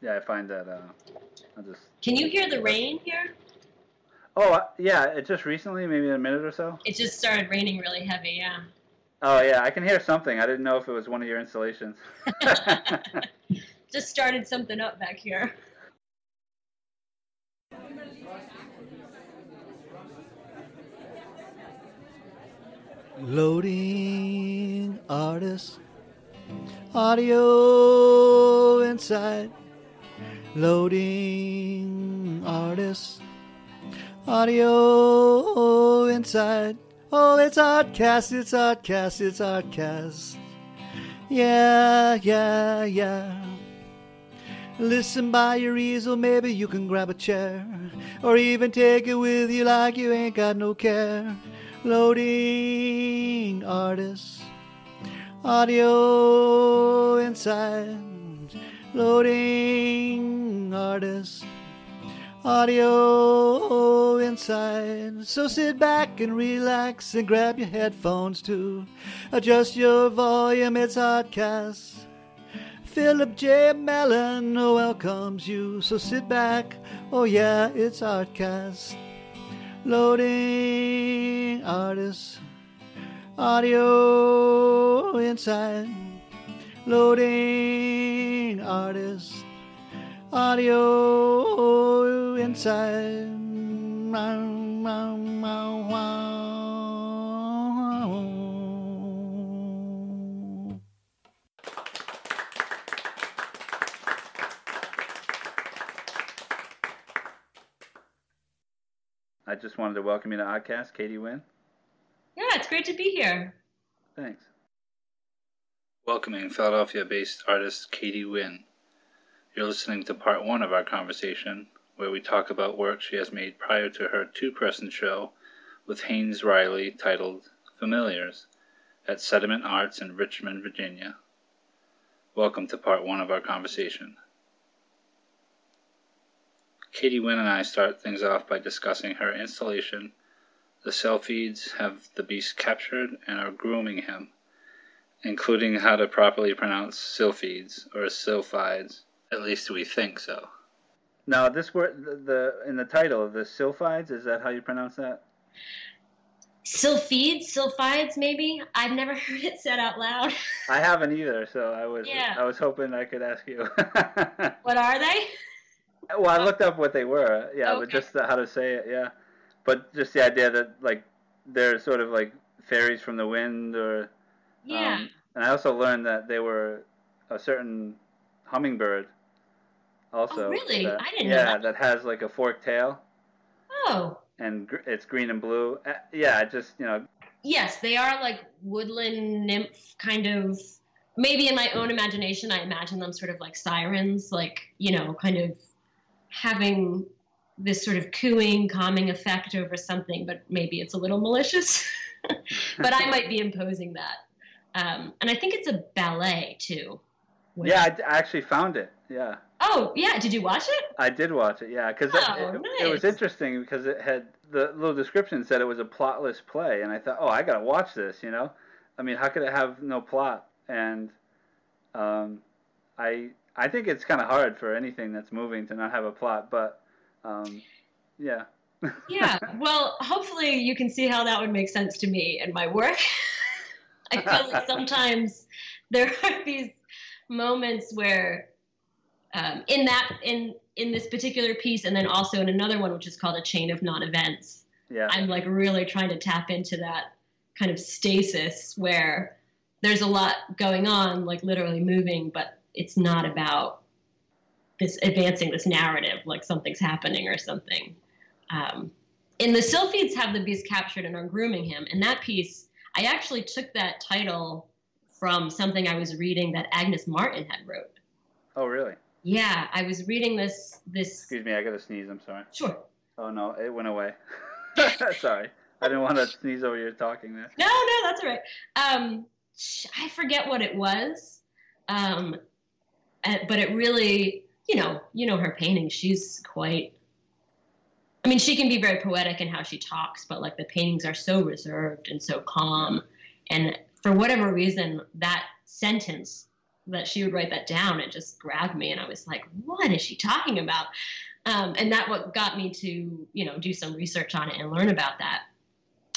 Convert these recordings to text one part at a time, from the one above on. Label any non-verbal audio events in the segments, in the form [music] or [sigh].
yeah, I find that uh, I just. Can you hear the rain here? Oh uh, yeah, it just recently, maybe a minute or so. It just started raining really heavy. Yeah. Oh yeah, I can hear something. I didn't know if it was one of your installations. [laughs] just started something up back here. Loading artist audio inside. Loading artists, audio oh, inside. Oh, it's Ahtcast, it's Ahtcast, it's Ahtcast. Yeah, yeah, yeah. Listen by your easel, maybe you can grab a chair. Or even take it with you like you ain't got no care. Loading artists, audio inside. Loading artists, audio inside. So sit back and relax and grab your headphones too. Adjust your volume, it's Ahtcast. Philip J. Mellon welcomes you, so sit back. Oh, yeah, it's Ahtcast. Loading artists, audio inside. Loading artists, audio inside. I just wanted to welcome you to Ahtcast, Katie Wynne. Yeah, it's great to be here. Thanks. Welcoming Philadelphia based artist Katie Wynne. You're listening to part one of our conversation, where we talk about work she has made prior to her two person show with Haynes Riley titled Familiars at Sediment Arts in Richmond, Virginia. Welcome to part one of our conversation. Katie Wynne and I start things off by discussing her installation. The Sylphides have the beast captured and are grooming him, including how to properly pronounce Sylphides or Sylphides. At least we think so. Now, this word, the, the in the title, the Sylphides, is that how you pronounce that? Sylphides, Sylphides, maybe. I've never [laughs] heard it said out loud. I haven't either, so I was Yeah. I was hoping I could ask you. [laughs] what are they? well, I looked up what they were, yeah, but just the, how to say it, yeah. But just the idea that like they're sort of like fairies from the wind, or Yeah. um, and I also learned that they were a certain hummingbird. Also, Oh, really? that- I didn't know yeah, that. that has like a forked tail oh. and gr- it's green and blue. Uh, yeah, just you know, Yes, they are like woodland nymph kind of. Maybe in my own imagination, I imagine them sort of like sirens, like, you know, kind of having this sort of cooing, calming effect over something, but maybe it's a little malicious. [laughs] but I might be imposing that. Um, and I think it's a ballet too. which- yeah, I, d- I actually found it. Yeah. Oh, yeah. Did you watch it? I did watch it, yeah, because Oh, it, it was interesting because it had the little description said it was a plotless play, and I thought, oh, I gotta watch this, you know. I mean, how could it have no plot? And um, I I think it's kind of hard for anything that's moving to not have a plot, but um, yeah. [laughs] Yeah. Well, hopefully you can see how that would make sense to me and my work. [laughs] I feel like sometimes there [laughs] are these moments where, um, in that in in this particular piece, and then also in another one, which is called a chain of non-events, yeah. I'm like really trying to tap into that kind of stasis where there's a lot going on, like literally moving, but it's not about this advancing this narrative, like something's happening or something. Um, and the Sylphides have the beast captured and are grooming him. And that piece, I actually took that title from something I was reading that Agnes Martin had wrote. Oh, really? Yeah, I was reading this this. Excuse me, I gotta sneeze. I'm sorry. Sure. Oh no, it went away. [laughs] sorry, I didn't want to sneeze over your talking there. No, no, that's all right. Um, I forget what it was, um, uh, but it really, you know, you know her painting. She's quite. I mean, she can be very poetic in how she talks, but like the paintings are so reserved and so calm, and for whatever reason, that sentence that she would write that down, it just grabbed me, and I was like, "What is she talking about?" Um, and that what got me to you know do some research on it and learn about that.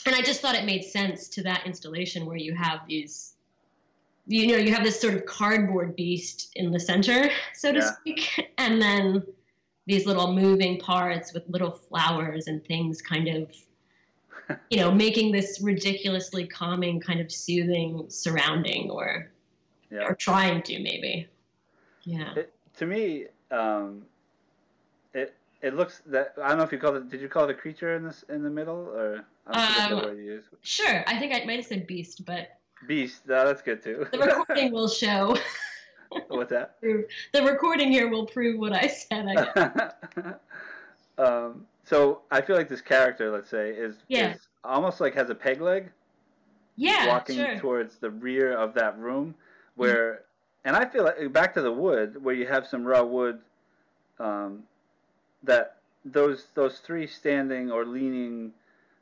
And I just thought it made sense to that installation where you have these, you know, you have this sort of cardboard beast in the center, so to Yeah. speak, and then these little moving parts with little flowers and things kind of [laughs] you know making this ridiculously calming kind of soothing surrounding or Yeah. or trying to maybe yeah It, to me, um, it it looks that I don't know if you called it. Did you call it a creature in this in the middle or I Um, you used. sure i think i might have said beast but Beast. No, that's good too. the recording [laughs] will show [laughs] What's that? the recording here will prove what i said I [laughs] um, so I feel like this character, let's say, is, Yeah. is almost like has a peg leg yeah walking sure towards the rear of that room, where, and I feel like back to the wood where you have some raw wood, um, that those those three standing or leaning,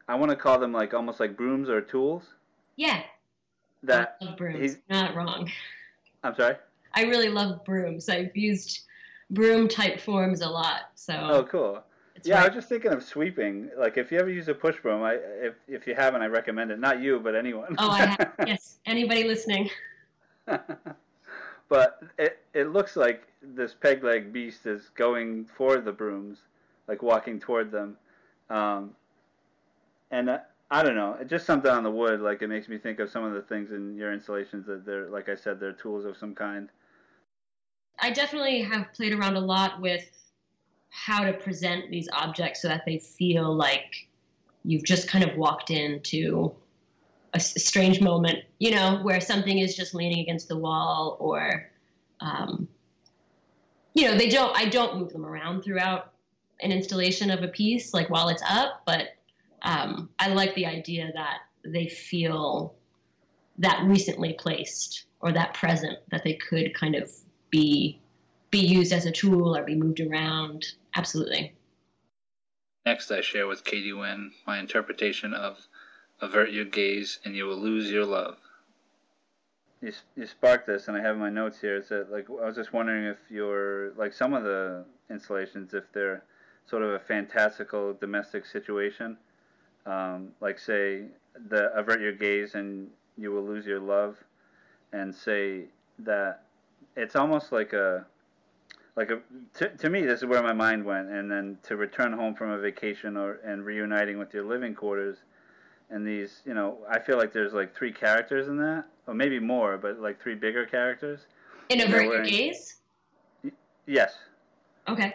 I want to call them like almost like brooms or tools. yeah That I love brooms he's- not wrong I'm sorry. I really love brooms i've used broom type forms a lot so Oh, cool. Yeah, I was just thinking of sweeping. Like if you ever use a push broom, I if if you haven't, I recommend it. Not you, but anyone. oh i have [laughs] yes anybody listening [laughs] but it it looks like this peg leg beast is going for the brooms, like walking toward them. Um, and I, I don't know, just something on the wood. Like it makes me think of some of the things in your installations that they're, like I said, they're tools of some kind. I definitely have played around a lot with how to present these objects so that they feel like you've just kind of walked into a strange moment, you know, where something is just leaning against the wall or, um, you know, they don't, I don't move them around throughout an installation of a piece, like while it's up, but um, I like the idea that they feel that recently placed or that present, that they could kind of be be used as a tool or be moved around. Absolutely. Next, I share with Katie Wynne my interpretation of Avert Your Gaze and You Will Lose Your Love. You, you sparked this, and I have my notes here. It's that, like, I was just wondering if you're, like, some of the installations, if they're sort of a fantastical domestic situation. Um, like, say, the Avert Your Gaze and You Will Lose Your Love, and say that it's almost like a like a, to, to me this is where my mind went and then to return home from a vacation or and reuniting with your living quarters and these you know i feel like there's like three characters in that or maybe more but like three bigger characters In avert your gaze. yes Okay.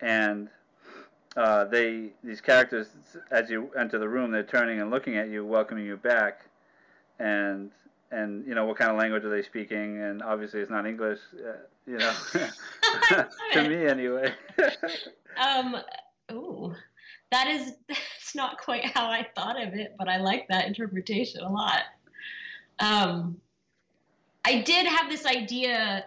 and uh, they these characters as you enter the room they're turning and looking at you welcoming you back and and you know what kind of language are they speaking and obviously it's not english uh, you know [laughs] [laughs] to me anyway [laughs] Um. Ooh, that is that's not quite how I thought of it, but I like that interpretation a lot. Um, I did have this idea.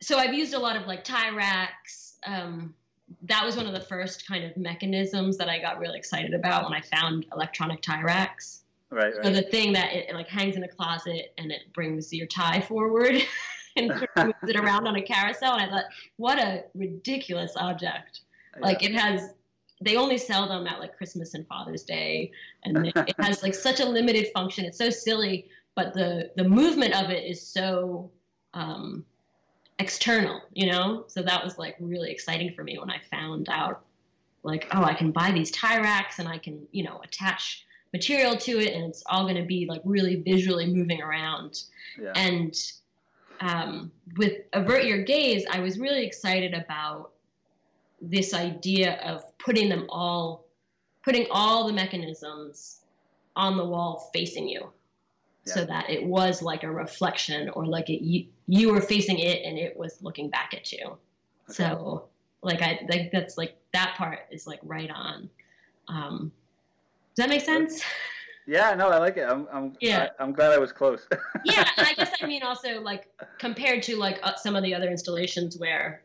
So I've used a lot of like tie racks. Um, that was one of the first kind of mechanisms that I got really excited about when I found electronic tie racks. right So the thing that it, it, like hangs in a closet and it brings your tie forward [laughs] and sort [laughs] of moves it around on a carousel. And I thought, what a ridiculous object! Like it has, they only sell them at like Christmas and Father's Day, and it, it has like such a limited function. It's so silly, but the the movement of it is so um, external, you know. So that was like really exciting for me when I found out, like, oh, I can buy these tie racks and I can, you know, attach material to it, and it's all going to be like really visually moving around. yeah. And um, with Avert Your Gaze, I was really excited about this idea of putting them all, putting all the mechanisms on the wall facing you. So that it was like a reflection, or like it, you, you were facing it and it was looking back at you. So, like I think that's like that part is like right on. Um, does that make sense? Yeah, no, I like it. I'm, I'm, Yeah. I, am glad I was close. [laughs] yeah, and I guess I [laughs] mean also like compared to like uh, some of the other installations where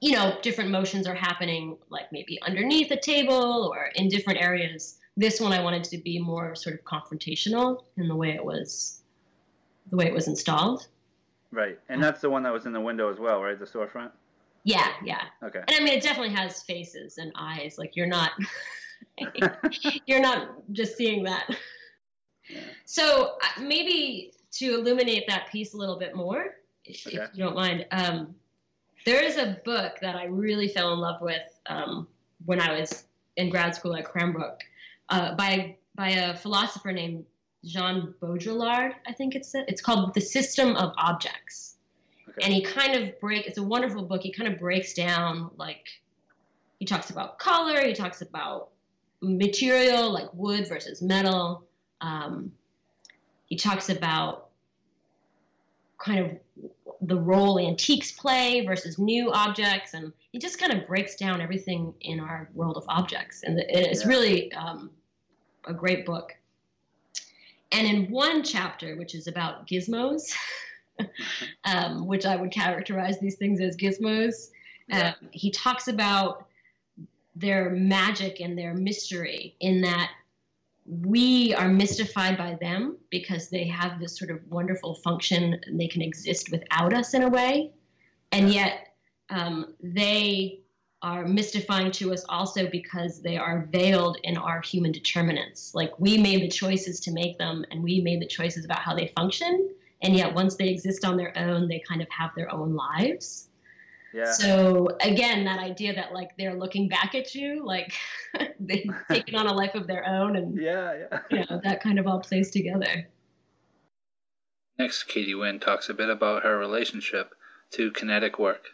you know different motions are happening like maybe underneath a table or in different areas. This one I wanted to be more sort of confrontational in the way it was the way it was installed. Right, and that's the one that was in the window as well, right? The storefront. Yeah, yeah. Okay. And I mean, it definitely has faces and eyes. Like you're not, [laughs] you're not just seeing that. Yeah. So uh, maybe to illuminate that piece a little bit more, if, Okay. if you don't mind, um, there is a book that I really fell in love with um, when I was in grad school at Cranbrook uh, by by a philosopher named Jean Baudrillard. I think it's it's called The System of Objects Okay. and he kind of break it's a wonderful book he kind of breaks down like he talks about color he talks about material like wood versus metal um, he talks about kind of the role antiques play versus new objects and he just kind of breaks down everything in our world of objects and it's really um, a great book and in one chapter which is about gizmos [laughs] um, which I would characterize these things as gizmos. Yeah. Um, he talks about their magic and their mystery in that we are mystified by them because they have this sort of wonderful function and they can exist without us in a way. And yet um, they are mystifying to us also because they are veiled in our human determinants. Like we made the choices to make them and we made the choices about how they function and yet once they exist on their own they kind of have their own lives Yeah. so again that idea that like they're looking back at you like [laughs] they've [laughs] taken on a life of their own and yeah, yeah. you know that kind of all plays together Next, Katie Wynne talks a bit about her relationship to kinetic work.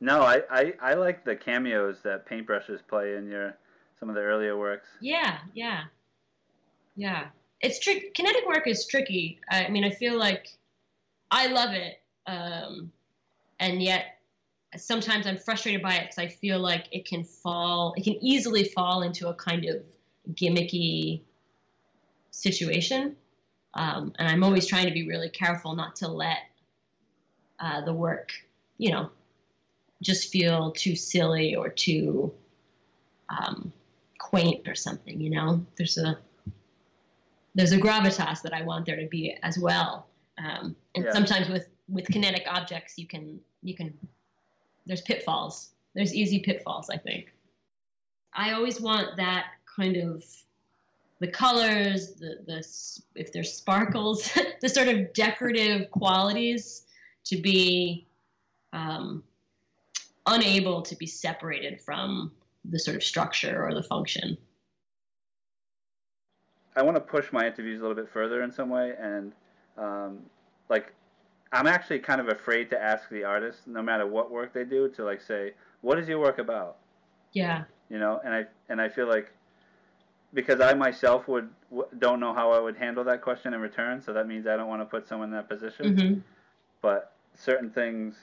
No, I, I, I like the cameos that paintbrushes play in your some of the earlier works. yeah yeah yeah it's trick kinetic work is tricky i mean i feel like i love it um, and yet sometimes i'm frustrated by it because i feel like it can fall it can easily fall into a kind of gimmicky situation. Um, and i'm always trying to be really careful not to let uh, the work you know just feel too silly or too um, quaint or something you know? There's a there's a gravitas that i want there to be as well. Um, and Yeah. sometimes with with kinetic objects you can you can there's pitfalls. There's easy pitfalls i think. I always want that kind of the colors the the if there's sparkles [laughs] the sort of decorative qualities to be um, unable to be separated from the sort of structure or the function. I want to push my interviews a little bit further in some way, and um, like I'm actually kind of afraid to ask the artist, no matter what work they do, to like say, "What is your work about?" yeah You know, and I and I feel like because I myself would w- don't know how I would handle that question in return, so that means I don't want to put someone in that position. hmm But certain things,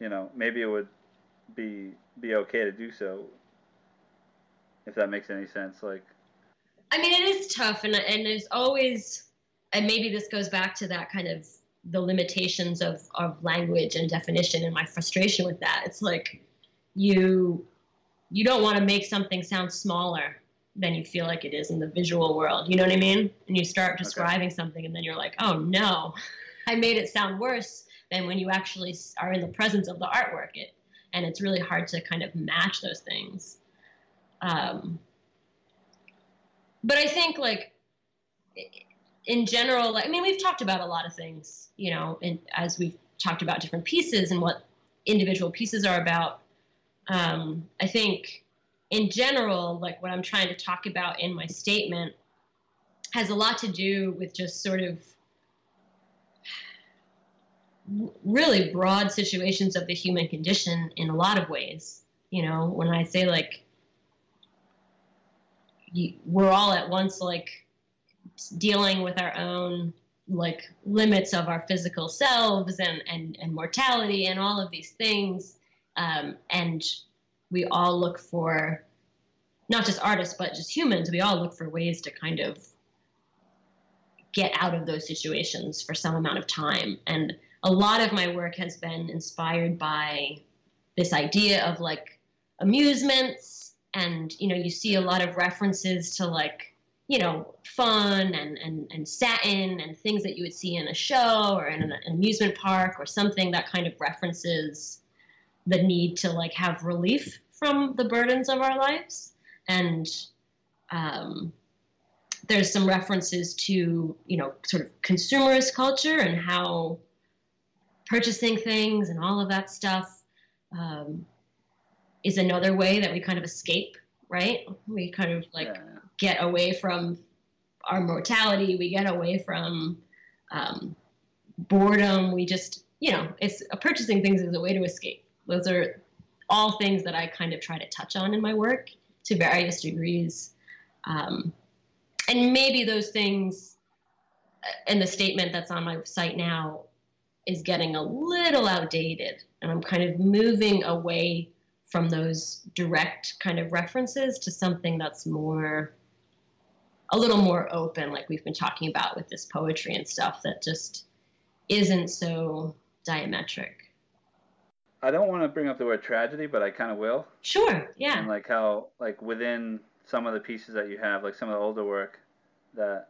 you know, maybe it would be be okay to do so. If that makes any sense, like I mean, it is tough, and and there's always, and maybe this goes back to that kind of the limitations of of language and definition, and my frustration with that. It's like you you don't want to make something sound smaller than you feel like it is in the visual world. You know what I mean? And you start describing something, and then you're like, oh no, I made it sound worse than when you actually are in the presence of the artwork. It and it's really hard to kind of match those things. Um, but I think like in general, like, I mean, we've talked about a lot of things, you know, and as we've talked about different pieces and what individual pieces are about. Um, I think in general, like what I'm trying to talk about in my statement has a lot to do with just sort of really broad situations of the human condition in a lot of ways. You know, when I say like we're all at once like dealing with our own like limits of our physical selves and and, and mortality and all of these things. Um, and we all look for not just artists but just humans we all look for ways to kind of get out of those situations for some amount of time. And a lot of my work has been inspired by this idea of like amusements. And you know you see a lot of references to like you know, fun and, and, and satin and things that you would see in a show or in an amusement park or something that kind of references the need to like have relief from the burdens of our lives. And um, there's some references to, you know, sort of consumerist culture and how purchasing things and all of that stuff um, is another way that we kind of escape, right? We kind of like yeah. Get away from our mortality, we get away from um, boredom. We just, you know, it's uh, purchasing things is a way to escape. Those are all things that I kind of try to touch on in my work to various degrees. Um, and maybe those things in uh, the statement that's on my site now is getting a little outdated and i'm kind of moving away from those direct kind of references to something that's more a little more open like we've been talking about with this poetry and stuff that just isn't so diametric i don't want to bring up the word tragedy but i kind of will sure yeah and like how like within some of the pieces that you have like some of the older work that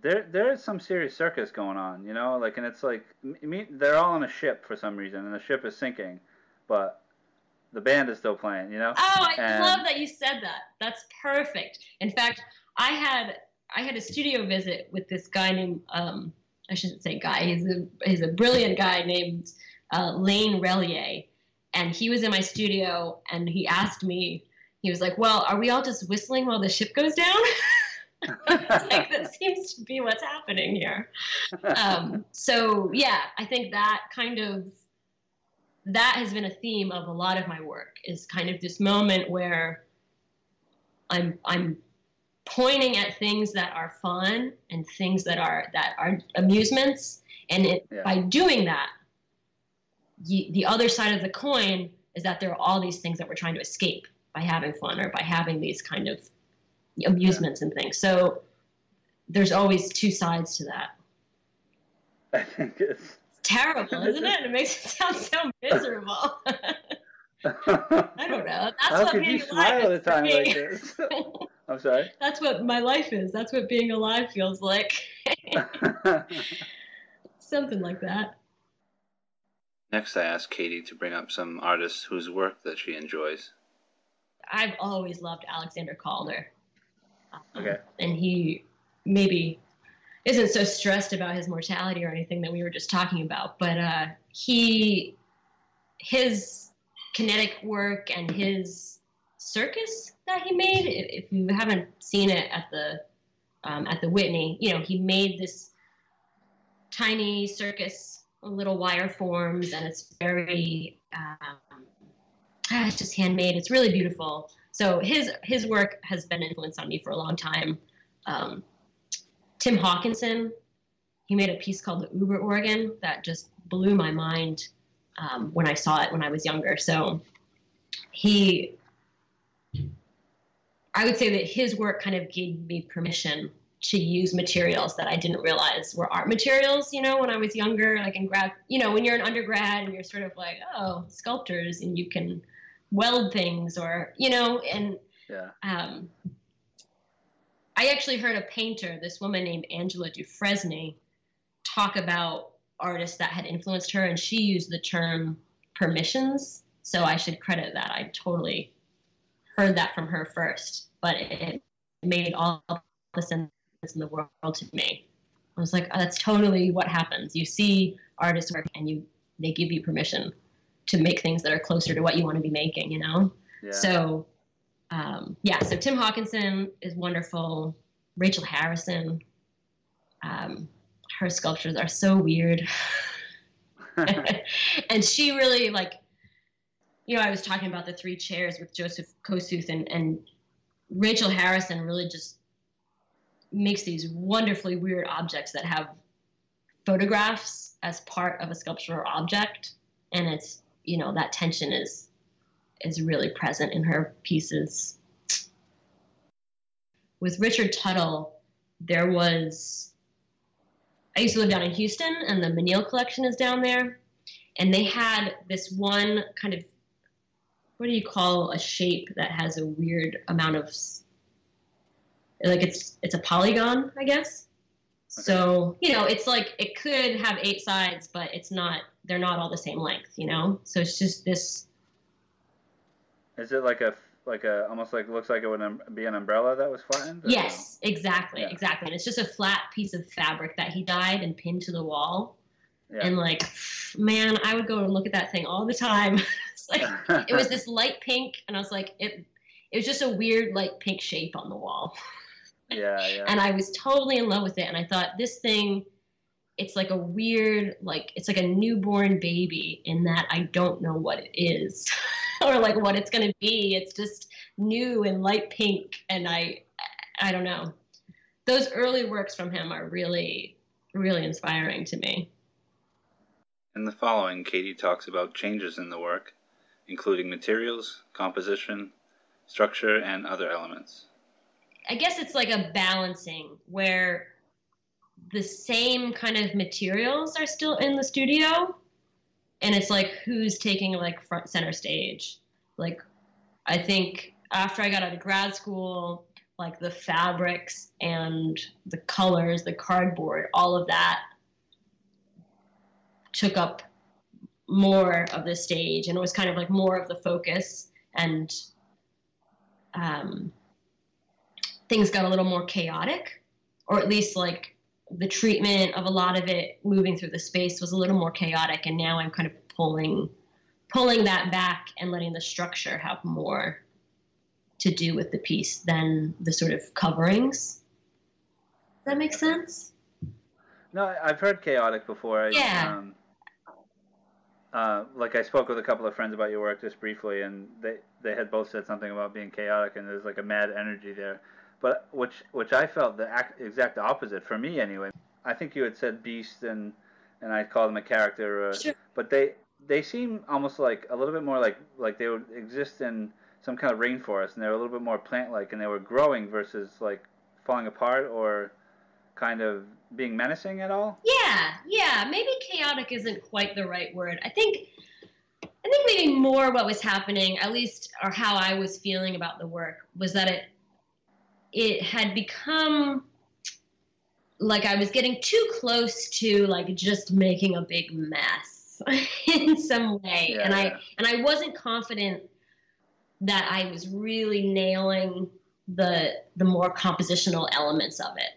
there there is some serious circus going on, you know, like and it's like me, they're all on a ship for some reason, and the ship is sinking, but the band is still playing, you know. Oh, I and, love that you said that. That's perfect. In fact, I had I had a studio visit with this guy named um, I shouldn't say guy. He's a he's a brilliant guy named uh, Lane Relier, and he was in my studio, and he asked me. He was like, "Well, are we all just whistling while the ship goes down?" [laughs] like that seems to be what's happening here. Um, so yeah, I think that kind of that has been a theme of a lot of my work is kind of this moment where I'm I'm pointing at things that are fun and things that are that are amusements, and it, yeah. by doing that, you, the other side of the coin is that there are all these things that we're trying to escape by having fun or by having these kind of amusements and things. So there's always two sides to that. [laughs] I think it's terrible, isn't it? It makes it sound so miserable. [laughs] I don't know. [laughs] That's How what could being you smile alive at a time like this? [laughs] I'm sorry. That's what my life is. That's what being alive feels like. [laughs] Something like that. Next, I asked Katie to bring up some artists whose work that she enjoys. I've always loved Alexander Calder. Okay. And he maybe isn't so stressed about his mortality or anything that we were just talking about, but uh, he his kinetic work and his circus that he made. If you haven't seen it at the um, at the Whitney, you know he made this tiny circus, little wire forms, and it's very um, ah, it's just handmade. It's really beautiful. So his his work has been influenced on me for a long time. Um, Tim Hawkinson, he made a piece called the Uber Organ that just blew my mind um, when I saw it when I was younger. So he, I would say that his work kind of gave me permission to use materials that I didn't realize were art materials, you know, when I was younger, like in grad, you know, when you're an undergrad and you're sort of like, oh, sculptors, and you can weld things or you know and yeah. um, i actually heard a painter this woman named angela dufresne talk about artists that had influenced her and she used the term permissions so i should credit that i totally heard that from her first but it made all the sense in the world to me i was like oh, that's totally what happens you see artists work and you they give you permission to make things that are closer to what you want to be making, you know? Yeah. So, um, yeah, so Tim Hawkinson is wonderful. Rachel Harrison, um, her sculptures are so weird. [laughs] and she really, like, you know, I was talking about the three chairs with Joseph Kosuth, and, and Rachel Harrison really just makes these wonderfully weird objects that have photographs as part of a sculptural object and it's you know that tension is is really present in her pieces. With Richard Tuttle, there was I used to live down in Houston, and the Menil collection is down there, and they had this one kind of what do you call a shape that has a weird amount of like it's it's a polygon, I guess. So you know, it's like it could have eight sides, but it's not. They're not all the same length, you know. So it's just this. Is it like a like a almost like looks like it would um, be an umbrella that was flattened? Yes, exactly, Yeah. exactly. And it's just a flat piece of fabric that he dyed and pinned to the wall. Yeah. And like, man, I would go and look at that thing all the time. [laughs] like [laughs] it was this light pink, and I was like, it. It was just a weird light pink shape on the wall. [laughs] yeah, yeah. and I was totally in love with it. And I thought this thing, it's like a weird, like it's like a newborn baby in that I don't know what it is [laughs] or like what it's gonna be. It's just new and light pink, and I, I don't know. Those early works from him are really, really inspiring to me. In the following, Katie talks about changes in the work, including materials, composition, structure, and other elements. I guess it's like a balancing where the same kind of materials are still in the studio and it's like who's taking like front center stage? Like i think after i got out of grad school like the fabrics and the colors the cardboard all of that took up more of the stage and it was kind of like more of the focus and um, things got a little more chaotic, or at least like the treatment of a lot of it moving through the space was a little more chaotic. And now I'm kind of pulling pulling that back and letting the structure have more to do with the piece than the sort of coverings. Does that make sense? No, I've heard chaotic before. I, Yeah. Um, uh, like I spoke with a couple of friends about your work just briefly, and they they had both said something about being chaotic, and there's like a mad energy there. But which which I felt the ac- exact opposite for me anyway. I think you had said beast, and and I called them a character. Uh, Sure. But they they seem almost like a little bit more like like they would exist in some kind of rainforest, and they were a little bit more plant-like, and they were growing versus like falling apart or kind of being menacing at all. Yeah, yeah. Maybe chaotic isn't quite the right word. I think I think maybe more what was happening, at least or how I was feeling about the work, was that it it had become like I was getting too close to like just making a big mess [laughs] in some way. Yeah, and I and I wasn't confident that I was really nailing the the more compositional elements of it.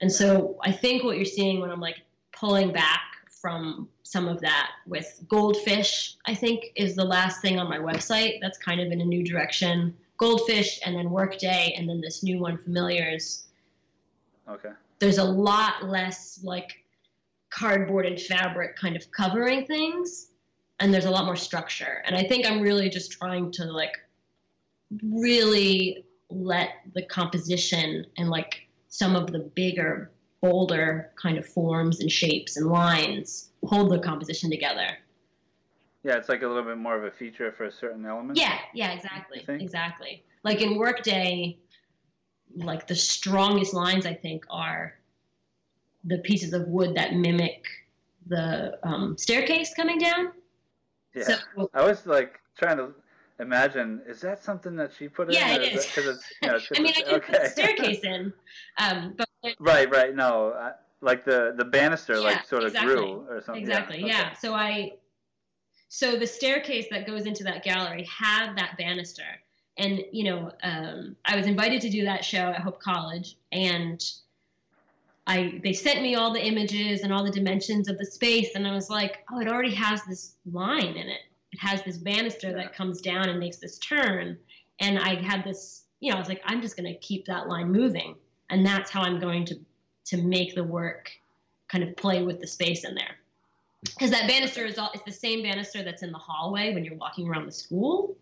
And so I think what you're seeing when I'm like pulling back from some of that with Goldfish, I think is the last thing on my website that's kind of in a new direction. Goldfish and then Workday and then this new one, Familiars. Okay. There's a lot less like cardboard and fabric kind of covering things and there's a lot more structure. And I think I'm really just trying to like really let the composition and like some of the bigger, bolder kind of forms and shapes and lines hold the composition together. Yeah, it's like a little bit more of a feature for a certain element. Yeah, yeah, exactly. Exactly. Like in Workday, like the strongest lines I think are the pieces of wood that mimic the um, staircase coming down. Yeah. So I was like trying to imagine, is that something that she put in? Yeah, it is. Because it's, you know, it's [laughs] I mean, I just- can put the staircase in, um, but [laughs] right, right. No, I, like the the banister, Yeah, like sort of exactly. grew or something. Exactly. Yeah. okay. So I, so the staircase that goes into that gallery had that banister, and you know, um, I was invited to do that show at Hope College, and I they sent me all the images and all the dimensions of the space, and I was like, oh, it already has this line in it. It has this banister that comes down and makes this turn, and I had this, you know, I was like, I'm just going to keep that line moving, and that's how I'm going to to make the work kind of play with the space in there because that banister is all it's the same banister that's in the hallway when you're walking around the school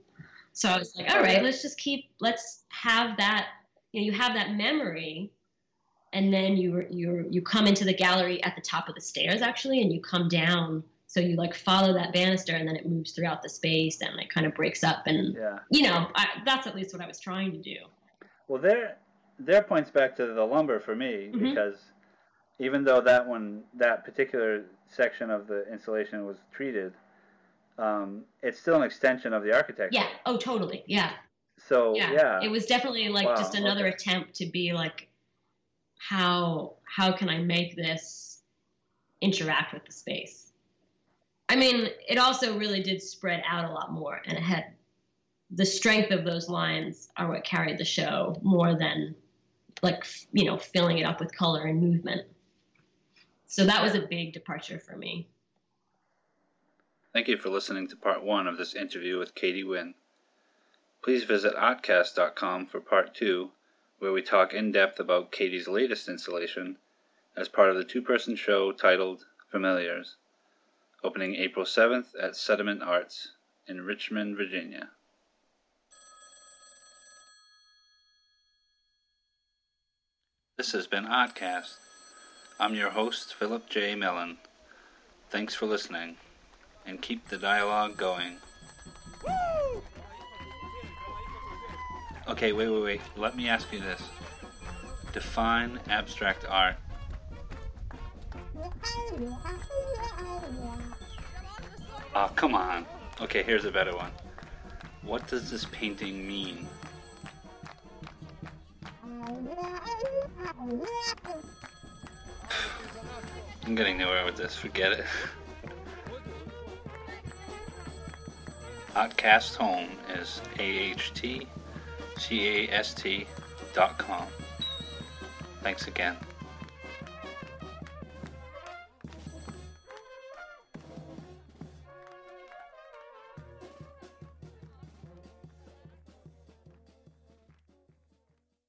so i was like all right let's just keep let's have that you know you have that memory and then you you you come into the gallery at the top of the stairs actually and you come down so you like follow that banister and then it moves throughout the space and it kind of breaks up and Yeah. you know I, that's at least what i was trying to do Well, there, there points back to the lumber for me Mhm. because even though that one, that particular section of the installation was treated, um, it's still an extension of the architecture. yeah oh totally yeah So yeah, yeah, it was definitely like Wow, just another okay. attempt to be like, how how can I make this interact with the space? I mean, it also really did spread out a lot more, and it had the strength of those lines are what carried the show more than like you know filling it up with color and movement. So that was a big departure for me. Thank you for listening to part one of this interview with Katie Wynne. Please visit Ahtcast.com for part two, where we talk in depth about Katie's latest installation as part of the two person show titled Familiars, opening April 7th at Sediment Arts in Richmond, Virginia. This has been Ahtcast. I'm your host, Philip J. Mellon. Thanks for listening, and keep the dialogue going. Okay, wait, wait, wait. Let me ask you this. Define abstract art. Oh, come on. Okay, here's a better one. What does this painting mean? I'm getting nowhere with this. Forget it. Ahtcast Home is A-H-T C-A-S-T dot com. Thanks again.